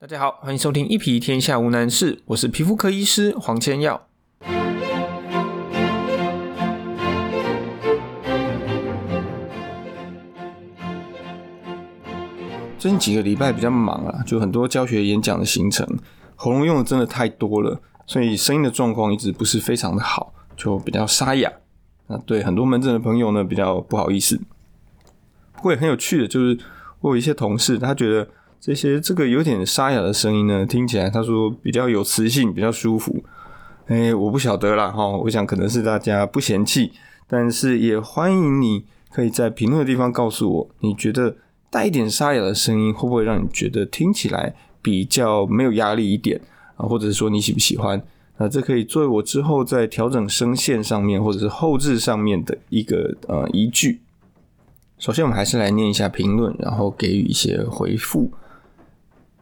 大家好，欢迎收听一皮天下无难事，我是皮肤科医师黄千耀。最近几个礼拜比较忙啊，就很多教学演讲的行程，喉咙用的真的太多了，所以声音的状况一直不是非常的好，就比较沙哑。那对很多门诊的朋友呢，比较不好意思。不过也很有趣的，就是我有一些同事，他觉得。这些这个有点沙哑的声音呢，听起来他说比较有磁性，比较舒服。哎，我不晓得啦哈，我想可能是大家不嫌弃，但是也欢迎你可以在评论的地方告诉我，你觉得带一点沙哑的声音会不会让你觉得听起来比较没有压力一点啊？或者是说你喜不喜欢？那这可以作为我之后在调整声线上面或者是后置上面的一个呃依据。首先，我们还是来念一下评论，然后给予一些回复。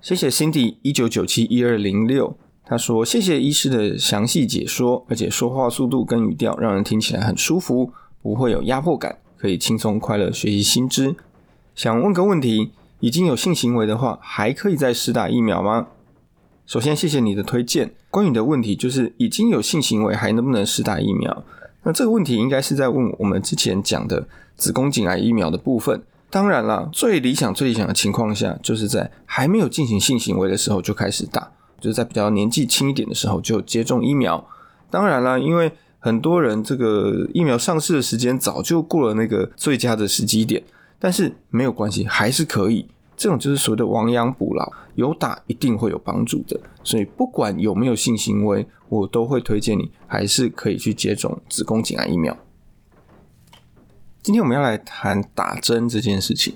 谢谢 Cindy 一九九七一二零六，他说谢谢医师的详细解说，而且说话速度跟语调让人听起来很舒服，不会有压迫感，可以轻松快乐学习新知。想问个问题，已经有性行为的话，还可以再施打疫苗吗？首先谢谢你的推荐。关于你的问题就是已经有性行为还能不能施打疫苗？那这个问题应该是在问我们之前讲的子宫颈癌疫苗的部分。当然了，最理想、最理想的情况下，就是在还没有进行性行为的时候就开始打，就是在比较年纪轻一点的时候就接种疫苗。当然了，因为很多人这个疫苗上市的时间早就过了那个最佳的时机点，但是没有关系，还是可以。这种就是所谓的亡羊补牢，有打一定会有帮助的。所以不管有没有性行为，我都会推荐你还是可以去接种子宫颈癌疫苗。今天我们要来谈打针这件事情。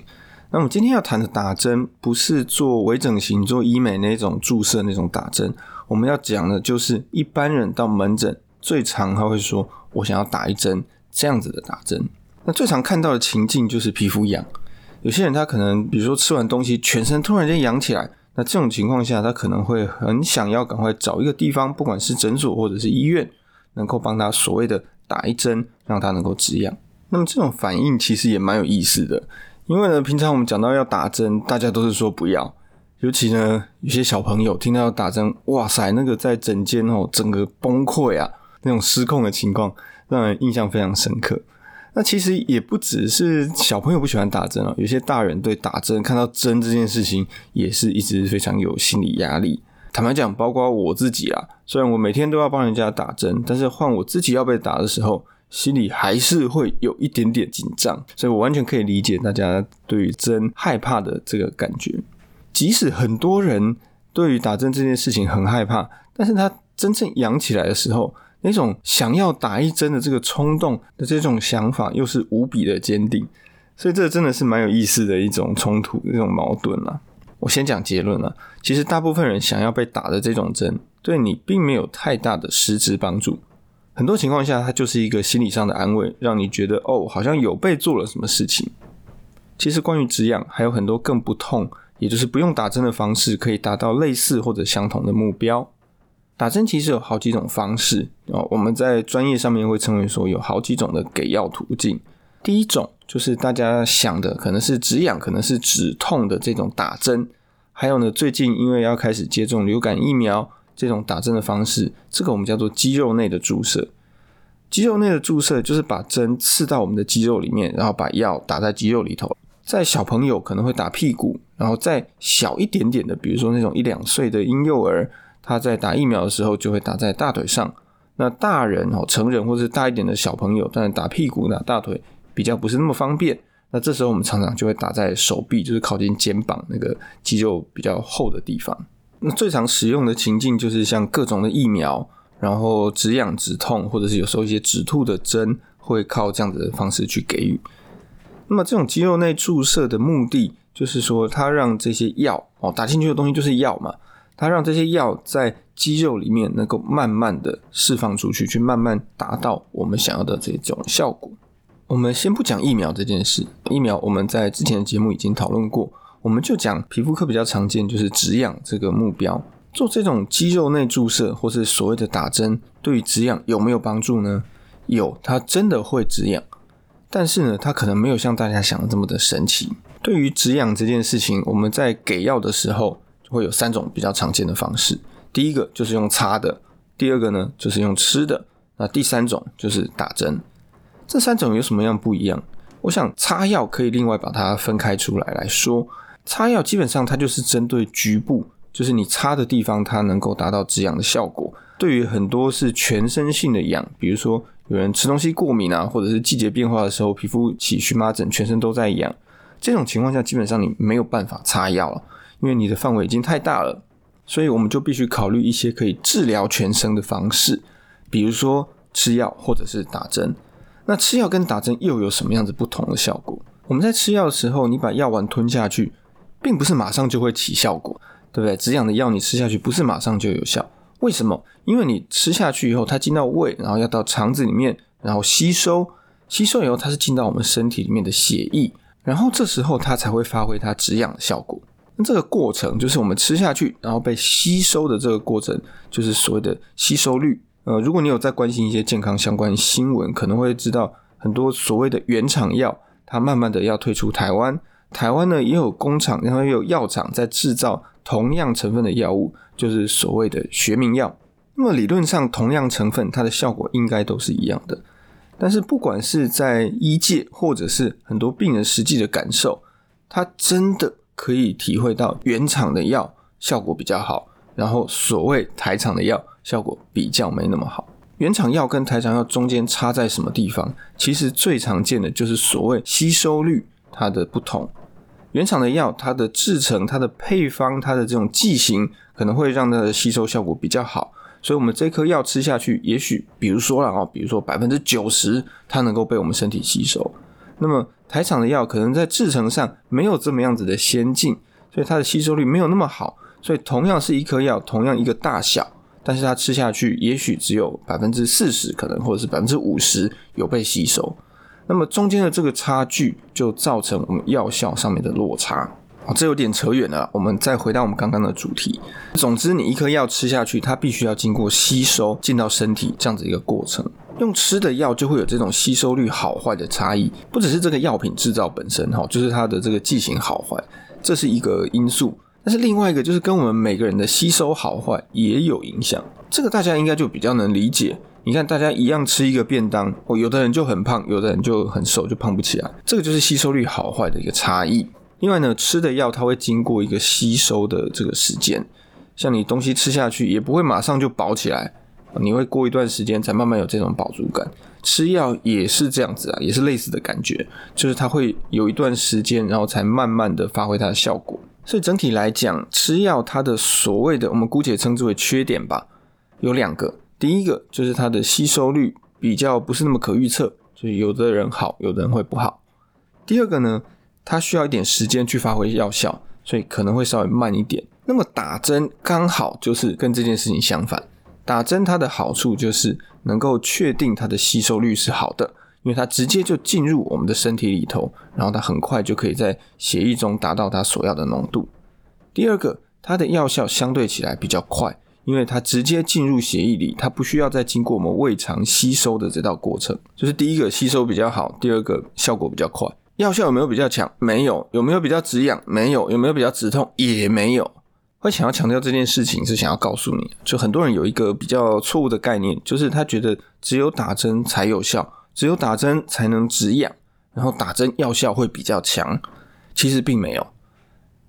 那我们今天要谈的打针，不是做微整形、做医美那种注射那种打针。我们要讲的就是一般人到门诊最常他会说：“我想要打一针这样子的打针。”那最常看到的情境就是皮肤痒。有些人他可能比如说吃完东西，全身突然间痒起来。那这种情况下，他可能会很想要赶快找一个地方，不管是诊所或者是医院，能够帮他所谓的打一针，让他能够止痒。那么这种反应其实也蛮有意思的，因为呢，平常我们讲到要打针，大家都是说不要，尤其呢，有些小朋友听到要打针，哇塞，那个在诊间哦，整个崩溃啊，那种失控的情况，让人印象非常深刻。那其实也不只是小朋友不喜欢打针啊，有些大人对打针看到针这件事情，也是一直非常有心理压力。坦白讲，包括我自己啊，虽然我每天都要帮人家打针，但是换我自己要被打的时候。心里还是会有一点点紧张，所以我完全可以理解大家对于针害怕的这个感觉。即使很多人对于打针这件事情很害怕，但是他真正痒起来的时候，那种想要打一针的这个冲动的这种想法，又是无比的坚定。所以这真的是蛮有意思的一种冲突、一种矛盾了。我先讲结论了，其实大部分人想要被打的这种针，对你并没有太大的实质帮助。很多情况下，它就是一个心理上的安慰，让你觉得哦，好像有被做了什么事情。其实关于止痒，还有很多更不痛，也就是不用打针的方式，可以达到类似或者相同的目标。打针其实有好几种方式哦，我们在专业上面会称为说有好几种的给药途径。第一种就是大家想的可能是止痒，可能是止痛的这种打针。还有呢，最近因为要开始接种流感疫苗。这种打针的方式，这个我们叫做肌肉内的注射。肌肉内的注射就是把针刺到我们的肌肉里面，然后把药打在肌肉里头。在小朋友可能会打屁股，然后再小一点点的，比如说那种一两岁的婴幼儿，他在打疫苗的时候就会打在大腿上。那大人哦，成人或者是大一点的小朋友，但是打屁股、打大腿比较不是那么方便。那这时候我们常常就会打在手臂，就是靠近肩膀那个肌肉比较厚的地方。那最常使用的情境就是像各种的疫苗，然后止痒止痛，或者是有时候一些止吐的针，会靠这样子的方式去给予。那么这种肌肉内注射的目的，就是说它让这些药哦打进去的东西就是药嘛，它让这些药在肌肉里面能够慢慢的释放出去，去慢慢达到我们想要的这种效果。我们先不讲疫苗这件事，疫苗我们在之前的节目已经讨论过。我们就讲皮肤科比较常见，就是止痒这个目标。做这种肌肉内注射或是所谓的打针，对于止痒有没有帮助呢？有，它真的会止痒，但是呢，它可能没有像大家想的这么的神奇。对于止痒这件事情，我们在给药的时候就，会有三种比较常见的方式。第一个就是用擦的，第二个呢就是用吃的，那第三种就是打针。这三种有什么样不一样？我想擦药可以另外把它分开出来来说。擦药基本上它就是针对局部，就是你擦的地方，它能够达到止痒的效果。对于很多是全身性的痒，比如说有人吃东西过敏啊，或者是季节变化的时候皮肤起荨麻疹，全身都在痒，这种情况下基本上你没有办法擦药了，因为你的范围已经太大了。所以我们就必须考虑一些可以治疗全身的方式，比如说吃药或者是打针。那吃药跟打针又有什么样子不同的效果？我们在吃药的时候，你把药丸吞下去，并不是马上就会起效果，对不对？止痒的药你吃下去不是马上就有效，为什么？因为你吃下去以后，它进到胃，然后要到肠子里面，然后吸收，吸收以后它是进到我们身体里面的血液，然后这时候它才会发挥它止痒的效果。那这个过程就是我们吃下去，然后被吸收的这个过程，就是所谓的吸收率。呃，如果你有在关心一些健康相关新闻，可能会知道很多所谓的原厂药，它慢慢的要退出台湾。台湾呢也有工厂，然后也有药厂在制造同样成分的药物，就是所谓的学名药。那么理论上，同样成分它的效果应该都是一样的。但是不管是在医界，或者是很多病人实际的感受，他真的。可以体会到原厂的药效果比较好，然后所谓台厂的药效果比较没那么好。原厂药跟台厂药中间差在什么地方？其实最常见的就是所谓吸收率它的不同。原厂的药它的制成、它的配方、它的这种剂型可能会让它的吸收效果比较好，所以我们这颗药吃下去，也许比如说了哦，比如说百分之九十它能够被我们身体吸收。那么台厂的药可能在制成上没有这么样子的先进，所以它的吸收率没有那么好。所以同样是一颗药，同样一个大小，但是它吃下去也许只有百分之四十，可能或者是百分之五十有被吸收。那么中间的这个差距就造成我们药效上面的落差。哦，这有点扯远了。我们再回到我们刚刚的主题。总之，你一颗药吃下去，它必须要经过吸收进到身体这样子一个过程。用吃的药就会有这种吸收率好坏的差异，不只是这个药品制造本身哈，就是它的这个剂型好坏，这是一个因素。但是另外一个就是跟我们每个人的吸收好坏也有影响，这个大家应该就比较能理解。你看，大家一样吃一个便当，哦，有的人就很胖，有的人就很瘦，就胖不起来，这个就是吸收率好坏的一个差异。另外呢，吃的药它会经过一个吸收的这个时间，像你东西吃下去也不会马上就饱起来。你会过一段时间才慢慢有这种饱足感，吃药也是这样子啊，也是类似的感觉，就是它会有一段时间，然后才慢慢的发挥它的效果。所以整体来讲，吃药它的所谓的我们姑且称之为缺点吧，有两个。第一个就是它的吸收率比较不是那么可预测，就是有的人好，有的人会不好。第二个呢，它需要一点时间去发挥药效，所以可能会稍微慢一点。那么打针刚好就是跟这件事情相反。打针它的好处就是能够确定它的吸收率是好的，因为它直接就进入我们的身体里头，然后它很快就可以在血液中达到它所要的浓度。第二个，它的药效相对起来比较快，因为它直接进入血液里，它不需要再经过我们胃肠吸收的这道过程。就是第一个吸收比较好，第二个效果比较快。药效有没有比较强？没有。有没有比较止痒？没有。有没有比较止痛？也没有。会想要强调这件事情，是想要告诉你，就很多人有一个比较错误的概念，就是他觉得只有打针才有效，只有打针才能止痒，然后打针药效会比较强。其实并没有，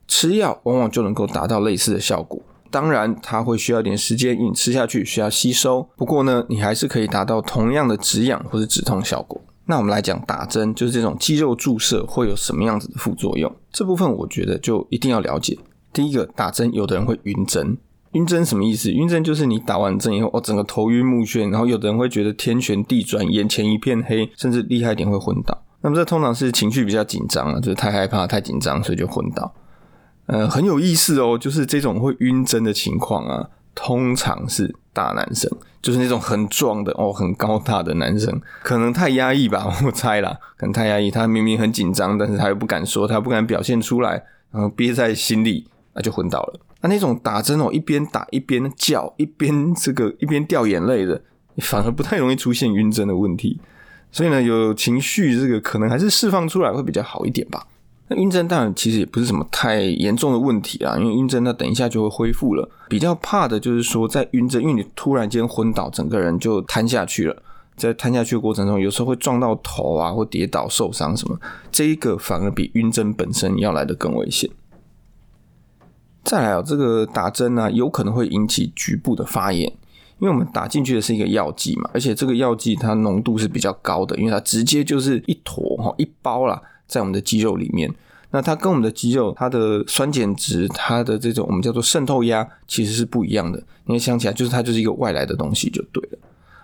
吃药往往就能够达到类似的效果。当然，它会需要点时间，你吃下去需要吸收。不过呢，你还是可以达到同样的止痒或者止痛效果。那我们来讲打针，就是这种肌肉注射会有什么样子的副作用？这部分我觉得就一定要了解。第一个打针，有的人会晕针。晕针什么意思？晕针就是你打完针以后，哦，整个头晕目眩，然后有的人会觉得天旋地转，眼前一片黑，甚至厉害一点会昏倒。那么这通常是情绪比较紧张啊，就是太害怕、太紧张，所以就昏倒。呃，很有意思哦，就是这种会晕针的情况啊，通常是大男生，就是那种很壮的哦，很高大的男生，可能太压抑吧，我猜啦，可能太压抑，他明明很紧张，但是他又不敢说，他不敢表现出来，然后憋在心里。那就昏倒了。那那种打针哦，一边打一边叫，一边这个一边掉眼泪的，反而不太容易出现晕针的问题。所以呢，有情绪这个可能还是释放出来会比较好一点吧。晕针当然其实也不是什么太严重的问题啊，因为晕针那等一下就会恢复了。比较怕的就是说在晕针，因为你突然间昏倒，整个人就瘫下去了，在瘫下去的过程中，有时候会撞到头啊，或跌倒受伤什么，这一个反而比晕针本身要来的更危险。再来哦，这个打针呢，有可能会引起局部的发炎，因为我们打进去的是一个药剂嘛，而且这个药剂它浓度是比较高的，因为它直接就是一坨哈一包啦，在我们的肌肉里面。那它跟我们的肌肉，它的酸碱值，它的这种我们叫做渗透压，其实是不一样的。你想起来，就是它就是一个外来的东西就对了。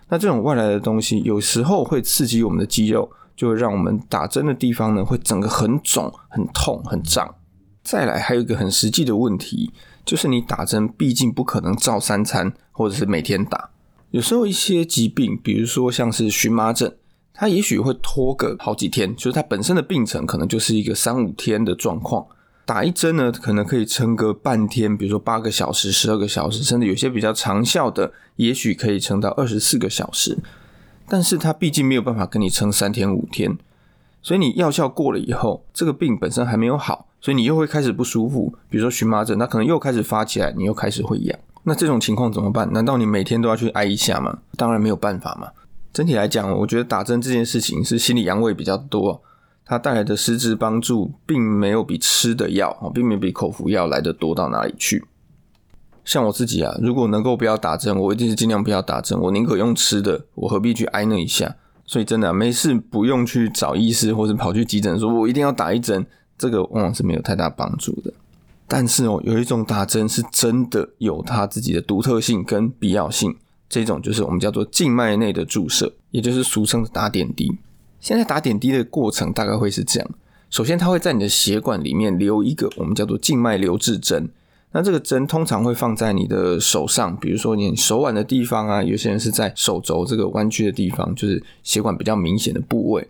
那这种外来的东西，有时候会刺激我们的肌肉，就会让我们打针的地方呢，会整个很肿、很痛、很胀。再来还有一个很实际的问题，就是你打针毕竟不可能照三餐或者是每天打，有时候一些疾病，比如说像是荨麻疹，它也许会拖个好几天，就是它本身的病程可能就是一个三五天的状况，打一针呢可能可以撑个半天，比如说八个小时、十二个小时，甚至有些比较长效的，也许可以撑到二十四个小时，但是它毕竟没有办法跟你撑三天五天。所以你药效过了以后，这个病本身还没有好，所以你又会开始不舒服。比如说荨麻疹，它可能又开始发起来，你又开始会痒。那这种情况怎么办？难道你每天都要去挨一下吗？当然没有办法嘛。整体来讲，我觉得打针这件事情是心理阳痿比较多，它带来的实质帮助并没有比吃的药，并没有比口服药来的多到哪里去。像我自己啊，如果能够不要打针，我一定是尽量不要打针，我宁可用吃的，我何必去挨那一下？所以真的没事，不用去找医师或者跑去急诊，说我一定要打一针，这个往往是没有太大帮助的。但是哦，有一种打针是真的有它自己的独特性跟必要性，这种就是我们叫做静脉内的注射，也就是俗称的打点滴。现在打点滴的过程大概会是这样：首先，它会在你的血管里面留一个我们叫做静脉留置针。那这个针通常会放在你的手上，比如说你手腕的地方啊，有些人是在手肘这个弯曲的地方，就是血管比较明显的部位。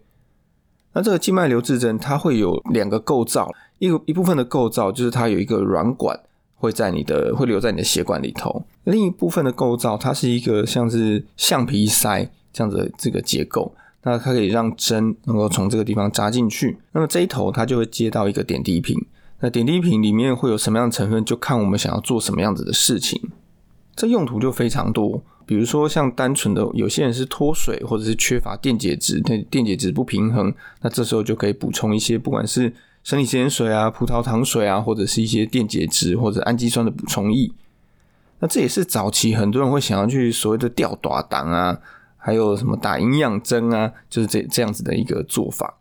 那这个静脉留置针它会有两个构造，一个一部分的构造就是它有一个软管会在你的会留在你的血管里头，另一部分的构造它是一个像是橡皮塞这样的这个结构，那它可以让针能够从这个地方扎进去，那么这一头它就会接到一个点滴瓶。那点滴瓶里面会有什么样的成分，就看我们想要做什么样子的事情。这用途就非常多，比如说像单纯的有些人是脱水，或者是缺乏电解质，那电解质不平衡，那这时候就可以补充一些，不管是生理盐水啊、葡萄糖水啊，或者是一些电解质或者氨基酸的补充液。那这也是早期很多人会想要去所谓的吊打档啊，还有什么打营养针啊，就是这这样子的一个做法。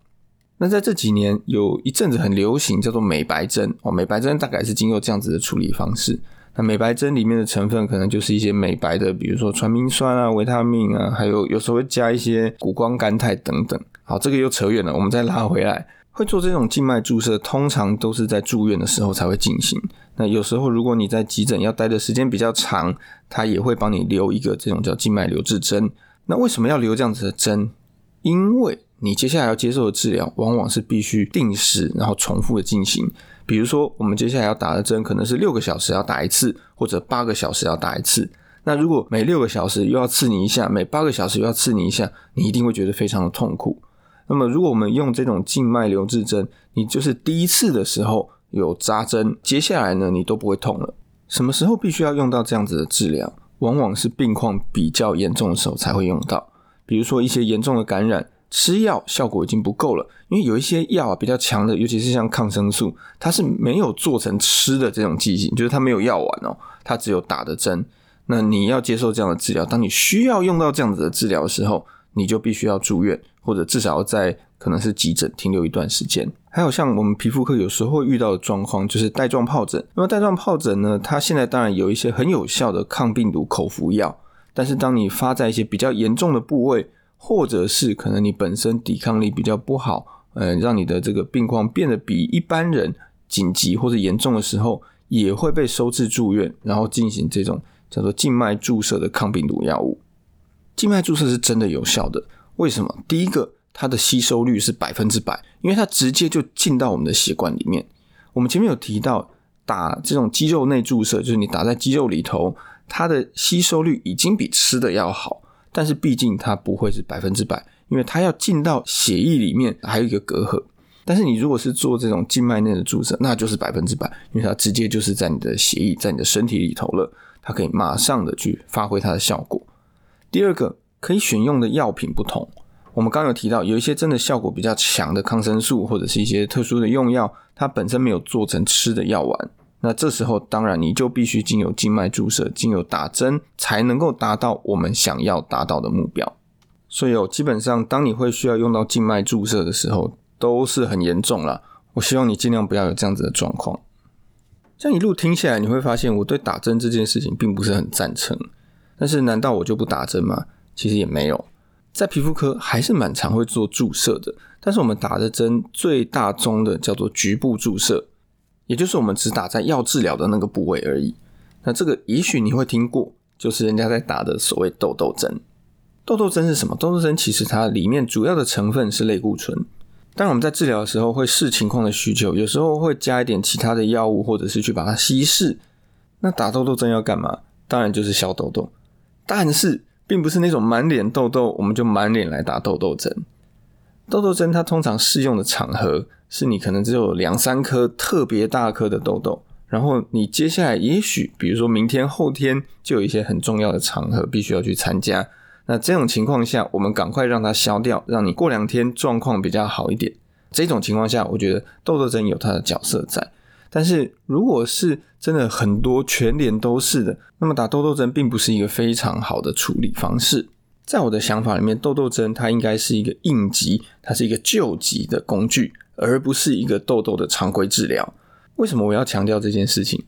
那在这几年有一阵子很流行，叫做美白针哦。美白针大概是经过这样子的处理方式。那美白针里面的成分可能就是一些美白的，比如说传明酸啊、维他命啊，还有有时候会加一些谷胱甘肽等等。好，这个又扯远了，我们再拉回来。会做这种静脉注射，通常都是在住院的时候才会进行。那有时候如果你在急诊要待的时间比较长，他也会帮你留一个这种叫静脉留置针。那为什么要留这样子的针？因为你接下来要接受的治疗，往往是必须定时，然后重复的进行。比如说，我们接下来要打的针，可能是六个小时要打一次，或者八个小时要打一次。那如果每六个小时又要刺你一下，每八个小时又要刺你一下，你一定会觉得非常的痛苦。那么，如果我们用这种静脉留置针，你就是第一次的时候有扎针，接下来呢，你都不会痛了。什么时候必须要用到这样子的治疗？往往是病况比较严重的时候才会用到，比如说一些严重的感染。吃药效果已经不够了，因为有一些药啊比较强的，尤其是像抗生素，它是没有做成吃的这种剂型，就是它没有药丸哦，它只有打的针。那你要接受这样的治疗，当你需要用到这样子的治疗的时候，你就必须要住院，或者至少要在可能是急诊停留一段时间。还有像我们皮肤科有时候会遇到的状况，就是带状疱疹。那么带状疱疹呢，它现在当然有一些很有效的抗病毒口服药，但是当你发在一些比较严重的部位。或者是可能你本身抵抗力比较不好，呃，让你的这个病况变得比一般人紧急或者严重的时候，也会被收治住院，然后进行这种叫做静脉注射的抗病毒药物。静脉注射是真的有效的，为什么？第一个，它的吸收率是百分之百，因为它直接就进到我们的血管里面。我们前面有提到，打这种肌肉内注射，就是你打在肌肉里头，它的吸收率已经比吃的要好。但是毕竟它不会是百分之百，因为它要进到血液里面，还有一个隔阂。但是你如果是做这种静脉内的注射，那就是百分之百，因为它直接就是在你的血液，在你的身体里头了，它可以马上的去发挥它的效果。第二个，可以选用的药品不同。我们刚有提到，有一些真的效果比较强的抗生素，或者是一些特殊的用药，它本身没有做成吃的药丸。那这时候，当然你就必须经由静脉注射、经由打针，才能够达到我们想要达到的目标。所以哦，基本上当你会需要用到静脉注射的时候，都是很严重了。我希望你尽量不要有这样子的状况。这样一路听下来，你会发现我对打针这件事情并不是很赞成。但是，难道我就不打针吗？其实也没有，在皮肤科还是蛮常会做注射的。但是我们打的针最大宗的叫做局部注射。也就是我们只打在要治疗的那个部位而已。那这个也许你会听过，就是人家在打的所谓痘痘针。痘痘针是什么？痘痘针其实它里面主要的成分是类固醇。当然我们在治疗的时候会视情况的需求，有时候会加一点其他的药物，或者是去把它稀释。那打痘痘针要干嘛？当然就是消痘痘。但是并不是那种满脸痘痘，我们就满脸来打痘痘针。痘痘针它通常适用的场合。是你可能只有两三颗特别大颗的痘痘，然后你接下来也许，比如说明天、后天就有一些很重要的场合必须要去参加。那这种情况下，我们赶快让它消掉，让你过两天状况比较好一点。这种情况下，我觉得痘痘针有它的角色在。但是如果是真的很多全脸都是的，那么打痘痘针并不是一个非常好的处理方式。在我的想法里面，痘痘针它应该是一个应急，它是一个救急的工具。而不是一个痘痘的常规治疗。为什么我要强调这件事情？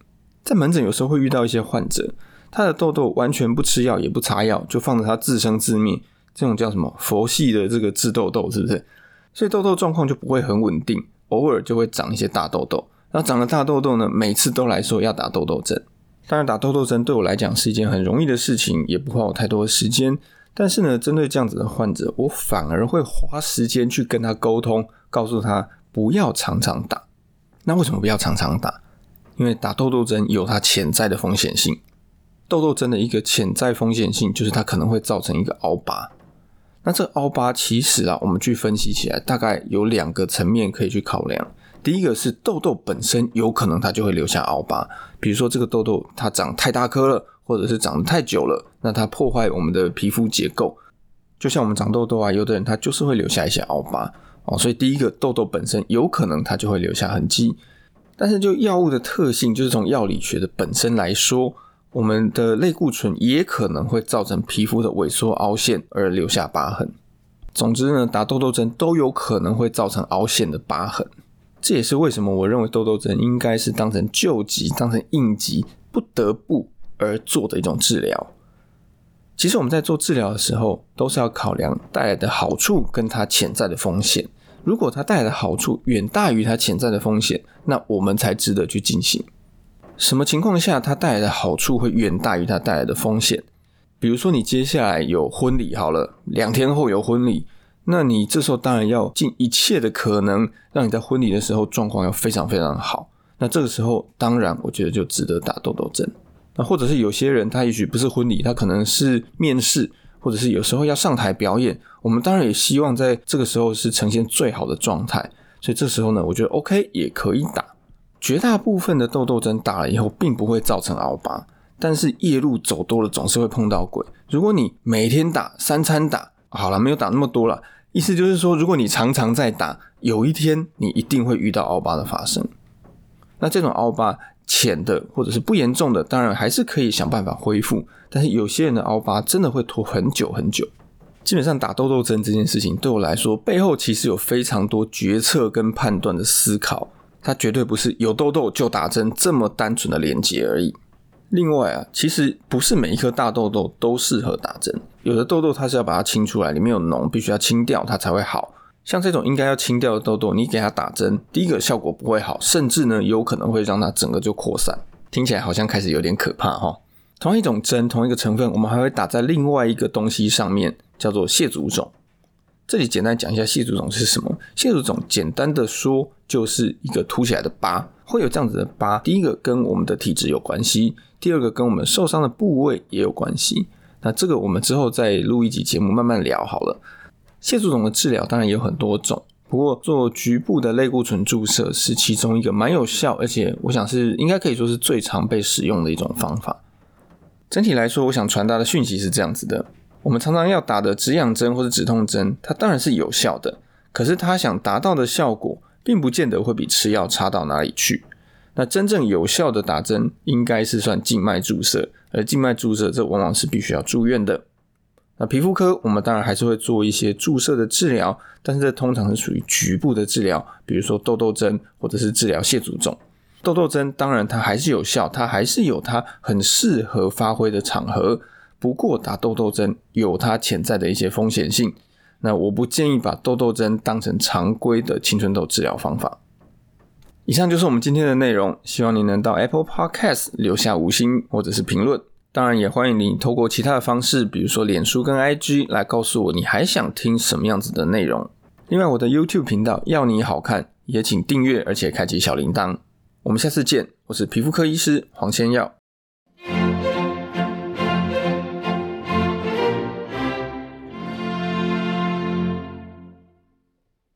在门诊有时候会遇到一些患者，他的痘痘完全不吃药也不擦药，就放着它自生自灭，这种叫什么佛系的这个治痘痘，是不是？所以痘痘状况就不会很稳定，偶尔就会长一些大痘痘。那长了大痘痘呢，每次都来说要打痘痘针。当然，打痘痘针对我来讲是一件很容易的事情，也不花我太多的时间。但是呢，针对这样子的患者，我反而会花时间去跟他沟通，告诉他。不要常常打，那为什么不要常常打？因为打痘痘针有它潜在的风险性。痘痘针的一个潜在风险性就是它可能会造成一个凹疤。那这凹疤其实啊，我们去分析起来，大概有两个层面可以去考量。第一个是痘痘本身有可能它就会留下凹疤，比如说这个痘痘它长太大颗了，或者是长得太久了，那它破坏我们的皮肤结构。就像我们长痘痘啊，有的人他就是会留下一些凹疤。哦，所以第一个痘痘本身有可能它就会留下痕迹，但是就药物的特性，就是从药理学的本身来说，我们的类固醇也可能会造成皮肤的萎缩凹陷而留下疤痕。总之呢，打痘痘针都有可能会造成凹陷的疤痕，这也是为什么我认为痘痘针应该是当成救急、当成应急不得不而做的一种治疗。其实我们在做治疗的时候，都是要考量带来的好处跟它潜在的风险。如果它带来的好处远大于它潜在的风险，那我们才值得去进行。什么情况下它带来的好处会远大于它带来的风险？比如说你接下来有婚礼，好了，两天后有婚礼，那你这时候当然要尽一切的可能，让你在婚礼的时候状况要非常非常好。那这个时候，当然我觉得就值得打痘痘针。那或者是有些人，他也许不是婚礼，他可能是面试，或者是有时候要上台表演。我们当然也希望在这个时候是呈现最好的状态，所以这时候呢，我觉得 OK 也可以打。绝大部分的痘痘针打了以后，并不会造成凹疤，但是夜路走多了，总是会碰到鬼。如果你每天打，三餐打，好了，没有打那么多了，意思就是说，如果你常常在打，有一天你一定会遇到凹疤的发生。那这种凹疤。浅的或者是不严重的，当然还是可以想办法恢复。但是有些人的凹疤真的会拖很久很久。基本上打痘痘针这件事情对我来说，背后其实有非常多决策跟判断的思考。它绝对不是有痘痘就打针这么单纯的连接而已。另外啊，其实不是每一颗大痘痘都适合打针。有的痘痘它是要把它清出来，里面有脓，必须要清掉它才会好。像这种应该要清掉的痘痘，你给它打针，第一个效果不会好，甚至呢有可能会让它整个就扩散。听起来好像开始有点可怕哈。同一种针，同一个成分，我们还会打在另外一个东西上面，叫做蟹足肿。这里简单讲一下蟹足肿是什么。蟹足肿简单的说，就是一个凸起来的疤。会有这样子的疤，第一个跟我们的体质有关系，第二个跟我们受伤的部位也有关系。那这个我们之后再录一集节目慢慢聊好了。蟹足肿的治疗当然有很多种，不过做局部的类固醇注射是其中一个蛮有效，而且我想是应该可以说是最常被使用的一种方法。整体来说，我想传达的讯息是这样子的：我们常常要打的止痒针或者止痛针，它当然是有效的，可是它想达到的效果，并不见得会比吃药差到哪里去。那真正有效的打针，应该是算静脉注射，而静脉注射这往往是必须要住院的。那皮肤科，我们当然还是会做一些注射的治疗，但是这通常是属于局部的治疗，比如说痘痘针或者是治疗蟹足肿。痘痘针当然它还是有效，它还是有它很适合发挥的场合。不过打痘痘针有它潜在的一些风险性，那我不建议把痘痘针当成常规的青春痘治疗方法。以上就是我们今天的内容，希望你能到 Apple Podcast 留下五星或者是评论。当然，也欢迎你透过其他的方式，比如说脸书跟 IG 来告诉我你还想听什么样子的内容。另外，我的 YouTube 频道要你好看，也请订阅，而且开启小铃铛。我们下次见，我是皮肤科医师黄先耀。